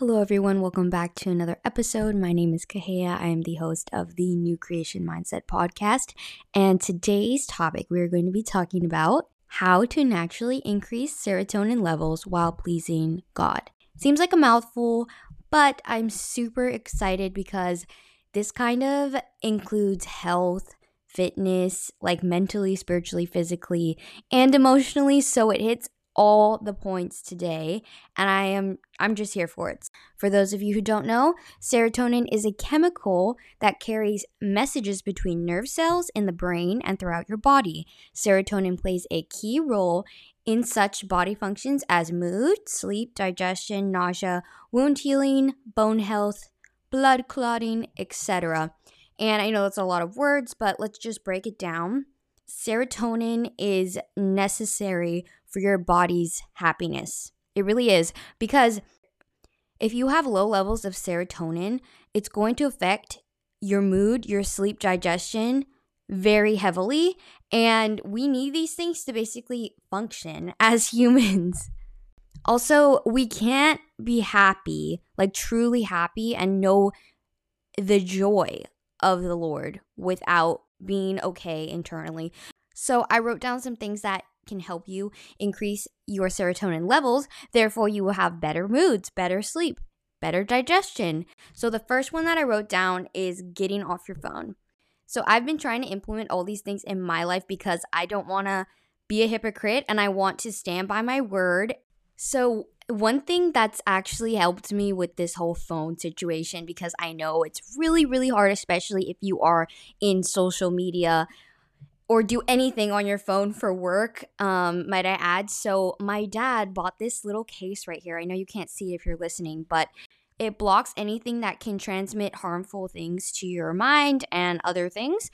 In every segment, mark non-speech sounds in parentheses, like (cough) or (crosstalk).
Hello, everyone. Welcome back to another episode. My name is Kahea. I am the host of the New Creation Mindset podcast. And today's topic, we are going to be talking about how to naturally increase serotonin levels while pleasing God. Seems like a mouthful, but I'm super excited because this kind of includes health, fitness, like mentally, spiritually, physically, and emotionally. So it hits all the points today and I am I'm just here for it. For those of you who don't know, serotonin is a chemical that carries messages between nerve cells in the brain and throughout your body. Serotonin plays a key role in such body functions as mood, sleep, digestion, nausea, wound healing, bone health, blood clotting, etc. And I know it's a lot of words, but let's just break it down. Serotonin is necessary for your body's happiness. It really is. Because if you have low levels of serotonin, it's going to affect your mood, your sleep, digestion very heavily. And we need these things to basically function (laughs) as humans. Also, we can't be happy, like truly happy, and know the joy of the Lord without being okay internally. So, I wrote down some things that can help you increase your serotonin levels. Therefore, you will have better moods, better sleep, better digestion. So, the first one that I wrote down is getting off your phone. So, I've been trying to implement all these things in my life because I don't want to be a hypocrite and I want to stand by my word. So, one thing that's actually helped me with this whole phone situation because I know it's really, really hard, especially if you are in social media or do anything on your phone for work, um, might I add. So, my dad bought this little case right here. I know you can't see it if you're listening, but it blocks anything that can transmit harmful things to your mind and other things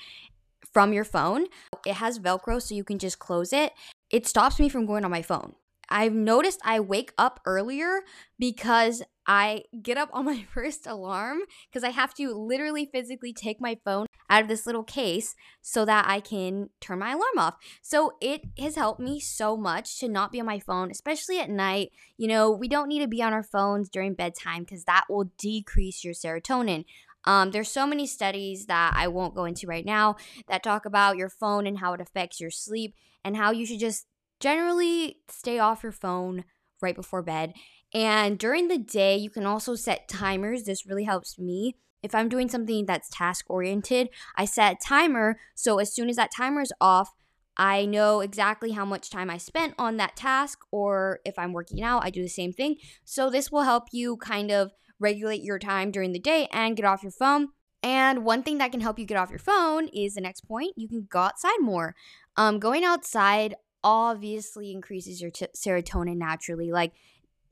from your phone. It has Velcro, so you can just close it. It stops me from going on my phone. I've noticed I wake up earlier because I get up on my (laughs) first alarm because I have to literally physically take my phone out of this little case so that I can turn my alarm off. So it has helped me so much to not be on my phone, especially at night. You know, we don't need to be on our phones during bedtime because that will decrease your serotonin. Um, there's so many studies that I won't go into right now that talk about your phone and how it affects your sleep and how you should just generally stay off your phone right before bed. And during the day, you can also set timers. This really helps me. If I'm doing something that's task oriented, I set a timer. So as soon as that timer is off, I know exactly how much time I spent on that task. Or if I'm working out, I do the same thing. So this will help you kind of regulate your time during the day and get off your phone. And one thing that can help you get off your phone is the next point you can go outside more. Um, going outside obviously increases your t- serotonin naturally. Like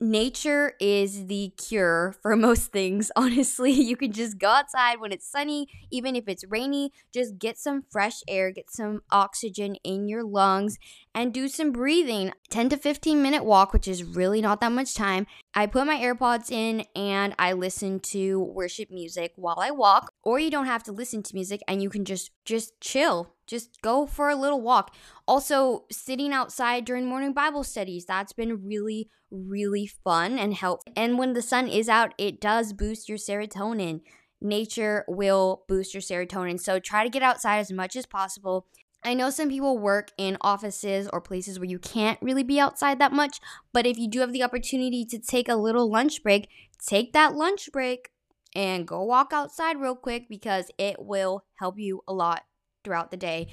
nature is the cure for (laughs) most things. Honestly, you can just go outside when it's sunny, even if it's rainy, just get some fresh air, get some oxygen in your lungs, and do some breathing. 10 to 15 minute walk, which is really not that much time. I put my AirPods in and I listen to worship music while I walk, or you don't have to listen to music and you can just just chill. Just go for a little walk. Also, sitting outside during morning Bible studies, that's been really really fun and helpful. And when the sun is out, it does boost your serotonin. Nature will boost your serotonin. So try to get outside as much as possible. I know some people work in offices or places where you can't really be outside that much, but if you do have the opportunity to take a little lunch break, take that lunch break and go walk outside real quick because it will help you a lot throughout the day.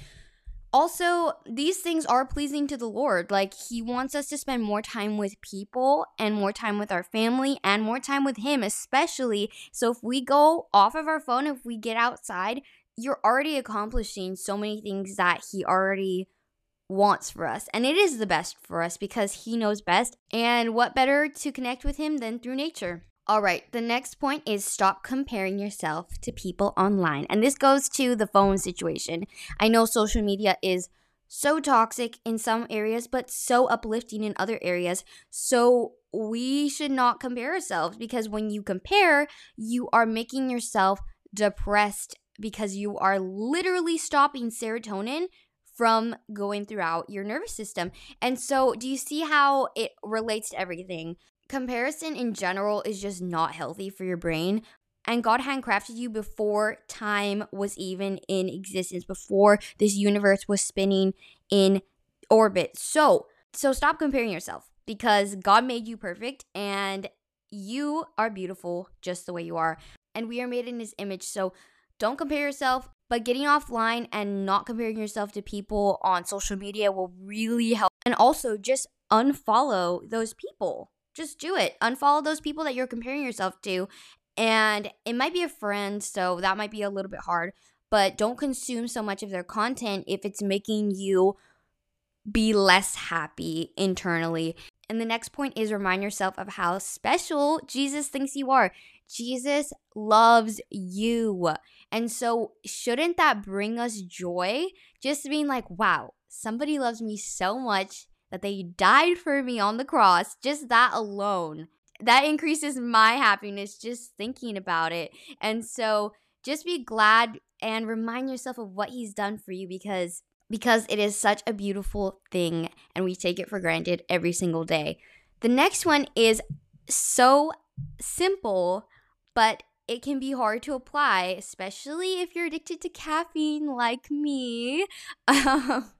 Also, these things are pleasing to the Lord. Like, He wants us to spend more time with people and more time with our family and more time with Him, especially. So, if we go off of our phone, if we get outside, you're already accomplishing so many things that He already wants for us. And it is the best for us because He knows best. And what better to connect with Him than through nature? All right, the next point is stop comparing yourself to people online. And this goes to the phone situation. I know social media is so toxic in some areas, but so uplifting in other areas. So we should not compare ourselves because when you compare, you are making yourself depressed because you are literally stopping serotonin from going throughout your nervous system. And so, do you see how it relates to everything? Comparison in general is just not healthy for your brain. And God handcrafted you before time was even in existence, before this universe was spinning in orbit. So, so stop comparing yourself because God made you perfect and you are beautiful just the way you are. And we are made in his image. So don't compare yourself, but getting offline and not comparing yourself to people on social media will really help. And also just unfollow those people. Just do it. Unfollow those people that you're comparing yourself to. And it might be a friend, so that might be a little bit hard, but don't consume so much of their content if it's making you be less happy internally. And the next point is remind yourself of how special Jesus thinks you are. Jesus loves you. And so, shouldn't that bring us joy? Just being like, wow, somebody loves me so much that they died for me on the cross. Just that alone. That increases my happiness just thinking about it. And so, just be glad and remind yourself of what he's done for you because because it is such a beautiful thing and we take it for granted every single day. The next one is so simple, but it can be hard to apply, especially if you're addicted to caffeine like me. (laughs) Um,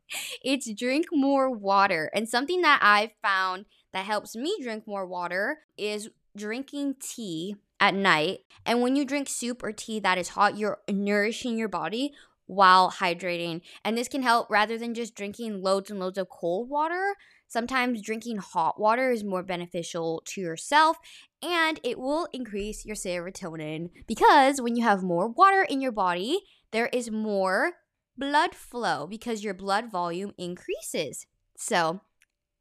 it's drink more water. And something that I've found that helps me drink more water is drinking tea at night. And when you drink soup or tea that is hot, you're nourishing your body while hydrating. And this can help rather than just drinking loads and loads of cold water. Sometimes drinking hot water is more beneficial to yourself and it will increase your serotonin because when you have more water in your body, there is more blood flow because your blood volume increases. So,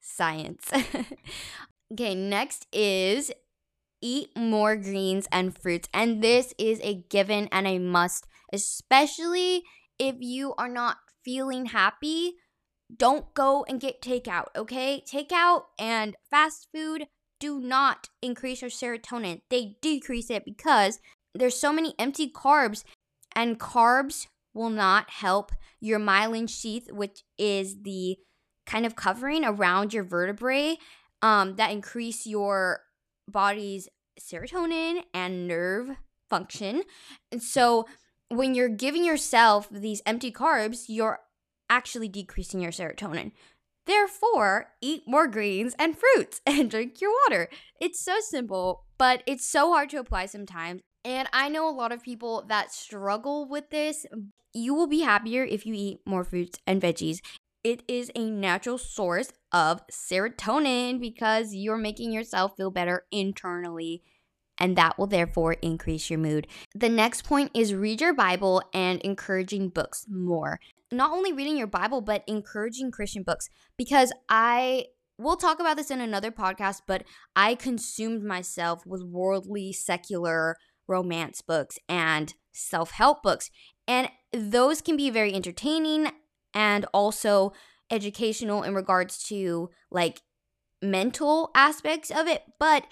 science. (laughs) okay, next is eat more greens and fruits. And this is a given and a must, especially if you are not feeling happy. Don't go and get takeout, okay? Takeout and fast food do not increase your serotonin. They decrease it because there's so many empty carbs and carbs will not help your myelin sheath, which is the kind of covering around your vertebrae um, that increase your body's serotonin and nerve function. And so when you're giving yourself these empty carbs, you're actually decreasing your serotonin. Therefore, eat more greens and fruits (laughs) and drink your water. It's so simple, but it's so hard to apply sometimes. And I know a lot of people that struggle with this. You will be happier if you eat more fruits and veggies. It is a natural source of serotonin because you're making yourself feel better internally and that will therefore increase your mood. The next point is read your Bible and encouraging books more. Not only reading your Bible, but encouraging Christian books because I we'll talk about this in another podcast, but I consumed myself with worldly, secular romance books and self help books. And those can be very entertaining and also educational in regards to like mental aspects of it. But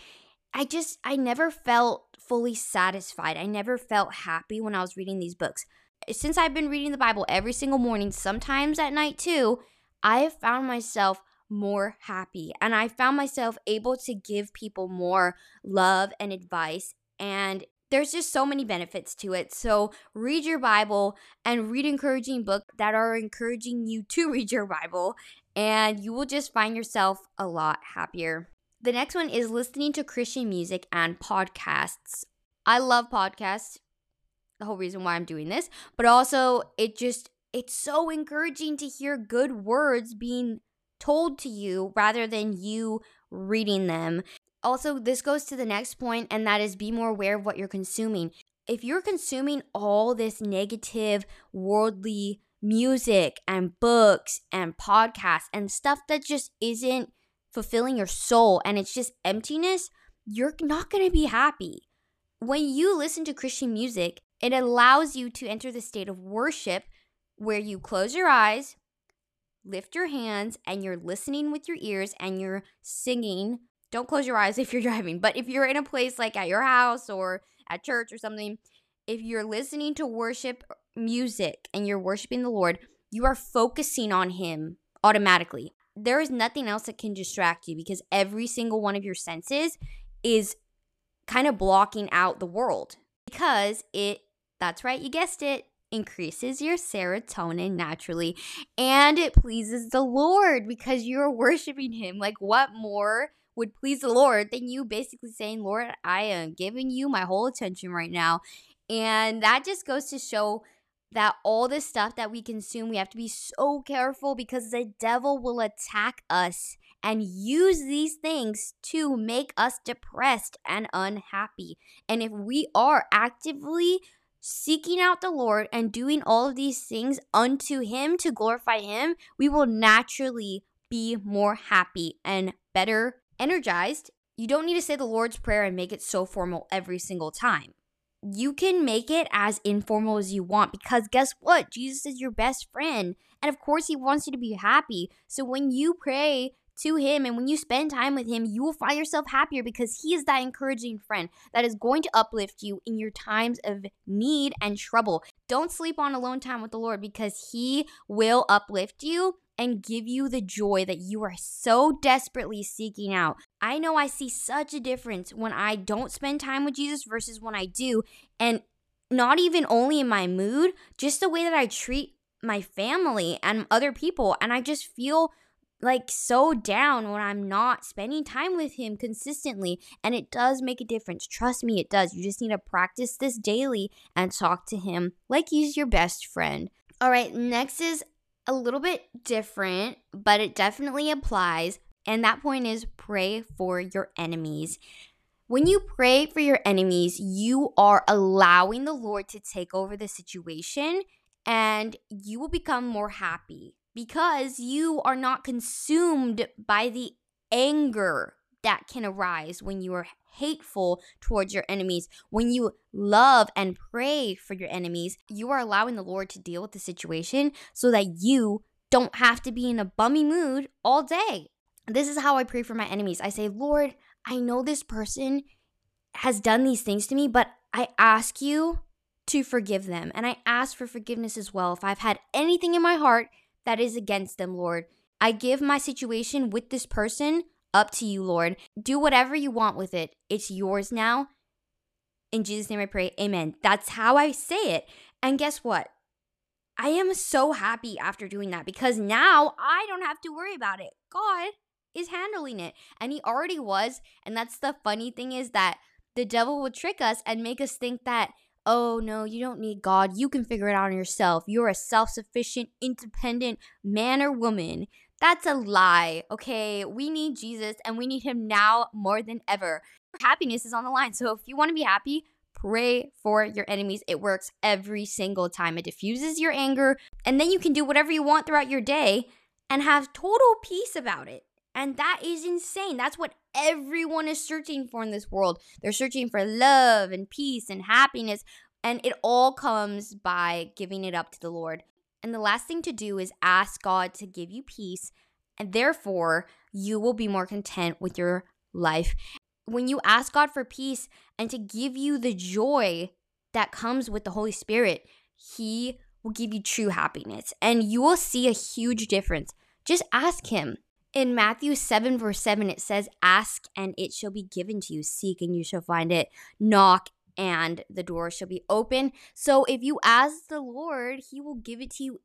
I just, I never felt fully satisfied. I never felt happy when I was reading these books. Since I've been reading the Bible every single morning, sometimes at night too, I have found myself more happy and I found myself able to give people more love and advice. And there's just so many benefits to it. So read your Bible and read encouraging books that are encouraging you to (laughs) read your Bible, and you will just find yourself a lot happier. The next one is listening to Christian music and podcasts. I love podcasts. The whole reason why I'm doing this, but also it just it's so encouraging to hear good words being told to you rather than you reading them. Also, this goes to the next point, and that is be more aware of what you're consuming. If you're consuming all this negative, worldly music and books and podcasts and stuff that just isn't fulfilling your soul and it's just emptiness, you're not going to be happy. When you listen to Christian music, it allows you to enter the state of worship where you close your eyes, lift your hands, and you're listening with your ears and you're singing. Don't close your eyes (laughs) if you're driving, but if you're in a place like at your house or at church or something, if you're listening to worship music and you're worshiping the Lord, you are focusing on Him automatically. there is nothing else that can distract you because every single one of your senses is kind of blocking out the world because it, that's right, you guessed it, increases your serotonin naturally and it pleases the Lord because you're worshiping Him. Like, what more would please the Lord than you basically saying, Lord, I am giving you my whole attention right now? And that just goes to show that all this stuff that we consume, we have to be so careful because the devil will attack us and use these things to make us depressed and unhappy. And if we are actively seeking out the Lord and doing all of these things unto Him to glorify Him, we will naturally be more happy and better energized. You don't need to say the Lord's Prayer and make it so formal every single time you can make it as informal as you want because guess what? Jesus is your best friend. And of course, he wants you to be happy. So when you pray to him and when you spend time with him, you will find yourself happier because he is that encouraging friend that is going to uplift you in your times of need and trouble. Don't sleep on alone time with the Lord because he will uplift you and give you the joy that you are so desperately seeking out. I know I see such a difference when I don't spend time with Jesus versus when I do. And not even only in my mood, just the way that I treat my family and other people. And I just feel like so down when I'm not spending time with him consistently. And it does make a difference. Trust me, it does. You just need to practice this daily and talk to him like he's your best friend. All right, next is a little bit different, but it definitely applies. And that point is pray for your enemies. When you pray for your enemies, you are allowing the Lord to take over the situation and you will become more happy because you are not consumed by the anger that can arise when you are hateful towards your enemies. When you love and pray for your enemies, you are allowing the Lord to deal with the situation so that you don't have to be in a bummy mood all day. This is how I pray for my enemies. I say, Lord, I know this person has done these things to me, but I ask you to forgive them. And I ask for forgiveness as well. If I've had anything in my heart that is against them, Lord, I give my situation with this person up to you, Lord. Do whatever you want with it. It's yours now. In Jesus' name I pray. Amen. That's how I say it. And guess what? I am so happy after doing that because now I don't have to worry about it. God is handling it. And he already was. And that's the funny thing is that the devil will trick us and make us think that, oh no, you don't need God. You can figure it out on yourself. You're a self sufficient, independent man or woman. That's a lie, okay? We need Jesus and we need him now more than ever. Happiness is on the line. So if you want to be happy, pray for your enemies. It works every single time. It diffuses your anger, and then you can do whatever you want throughout your day and have total peace about it. And that is insane. That's what everyone is searching for in this world. They're searching for love and peace and happiness. And it all comes by giving it up to the Lord. And the last thing to do is ask God to give you peace, and therefore you will be more content with your life. When you ask God for peace and to give you the joy that comes with the Holy Spirit, He will give you true happiness and you will see a huge difference. Just ask Him. In Matthew 7, verse 7, it says, Ask and it shall be given to you. Seek and you shall find it. Knock and the door shall be open. So if you ask the Lord, He will give it to you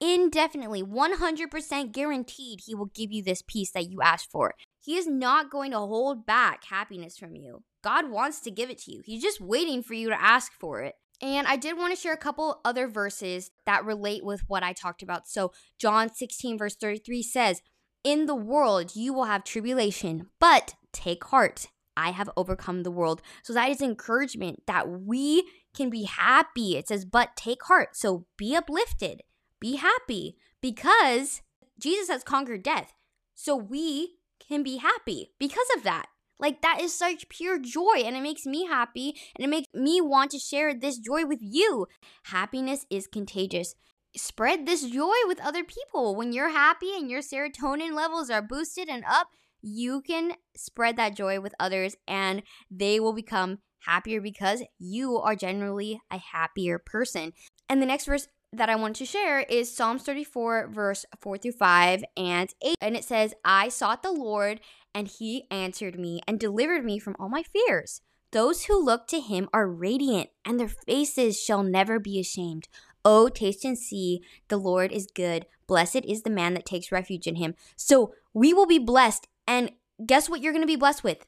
indefinitely, 100% guaranteed. He will give you this peace that you asked for. He is not going to hold back happiness from you. God wants to give it to you, He's just waiting for you to ask for it. And I did want to share a couple other verses that relate with what I talked about. So, John 16, verse 33 says, In the world you will have tribulation, but take heart. I have overcome the world. So that is encouragement that we can be happy. It says, but take heart. So be uplifted, be happy because Jesus has conquered death. So we can be happy because of that. Like that is such pure joy and it makes me happy and it makes me want to share this joy with you. Happiness is contagious. Spread this joy with other people. When you're happy and your serotonin levels are boosted and up, you can spread that joy with others and they will become happier because you are generally a happier person. And the next verse that I want to share is Psalms 34, verse 4 through 5 and 8. And it says, I sought the Lord, and he answered me and delivered me from all my fears. Those who look to him are radiant, and their faces shall never be ashamed. Oh, taste and see, the Lord is good. Blessed is the man that takes refuge in him. So we will be blessed. And guess what you're going to be blessed with?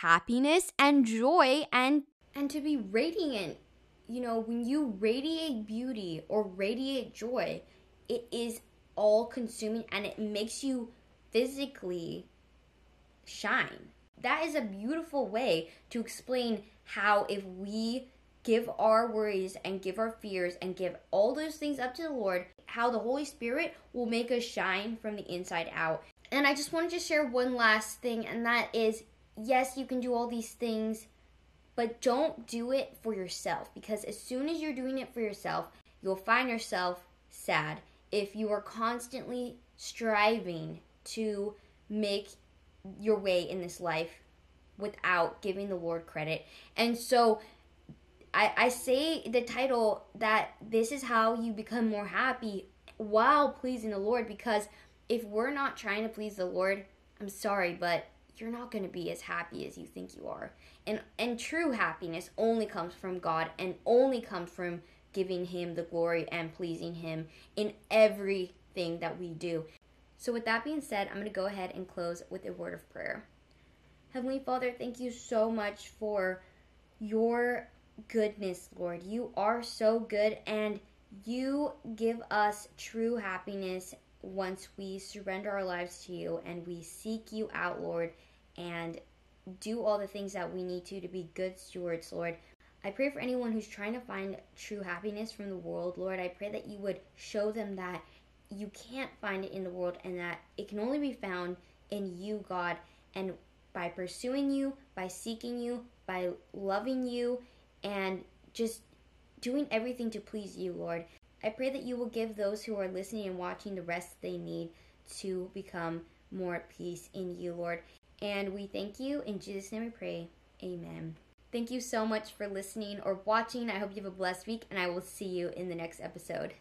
Happiness and joy and and to be radiant. You know, when you radiate beauty or radiate joy, it is all consuming and it makes you physically shine that is a beautiful way to explain how if we give our worries and give our fears and give all those things up to the Lord, how the Holy Spirit will make us shine from the inside out. And I just wanted to share one last thing, and that is yes, you can do all these things, but don't do it for yourself because as soon as you're doing it for yourself, you'll find yourself sad if you are constantly striving to make your way in this life without giving the Lord credit. And so I, I say the title that this is how you become more happy while pleasing the Lord because if we're not trying to please the Lord, I'm sorry, but you're not going to be as happy as you think you are. And and true happiness only comes from God and only comes from giving him the glory and pleasing him in everything that we do. So, with that being said, I'm going to go ahead and close with a word of prayer. Heavenly Father, thank you so much for your goodness, Lord. You are so good, and you give us true happiness once we surrender our lives to you and we seek you out, Lord, and do all the things that we need to to be good stewards, Lord. I pray for anyone who's trying to find true happiness from the world, Lord. I pray that you would show them that you can't find it in the world and that it can only be found in you, God. And by pursuing you, by seeking you, by loving you, and just doing everything to please you, Lord. I pray that you will give those who are listening and watching the rest they need to become more at peace in you, Lord. And we thank you. In Jesus' name we pray. Amen. Thank you so much for listening or watching. I hope you have a blessed week, and I will see you in the next episode.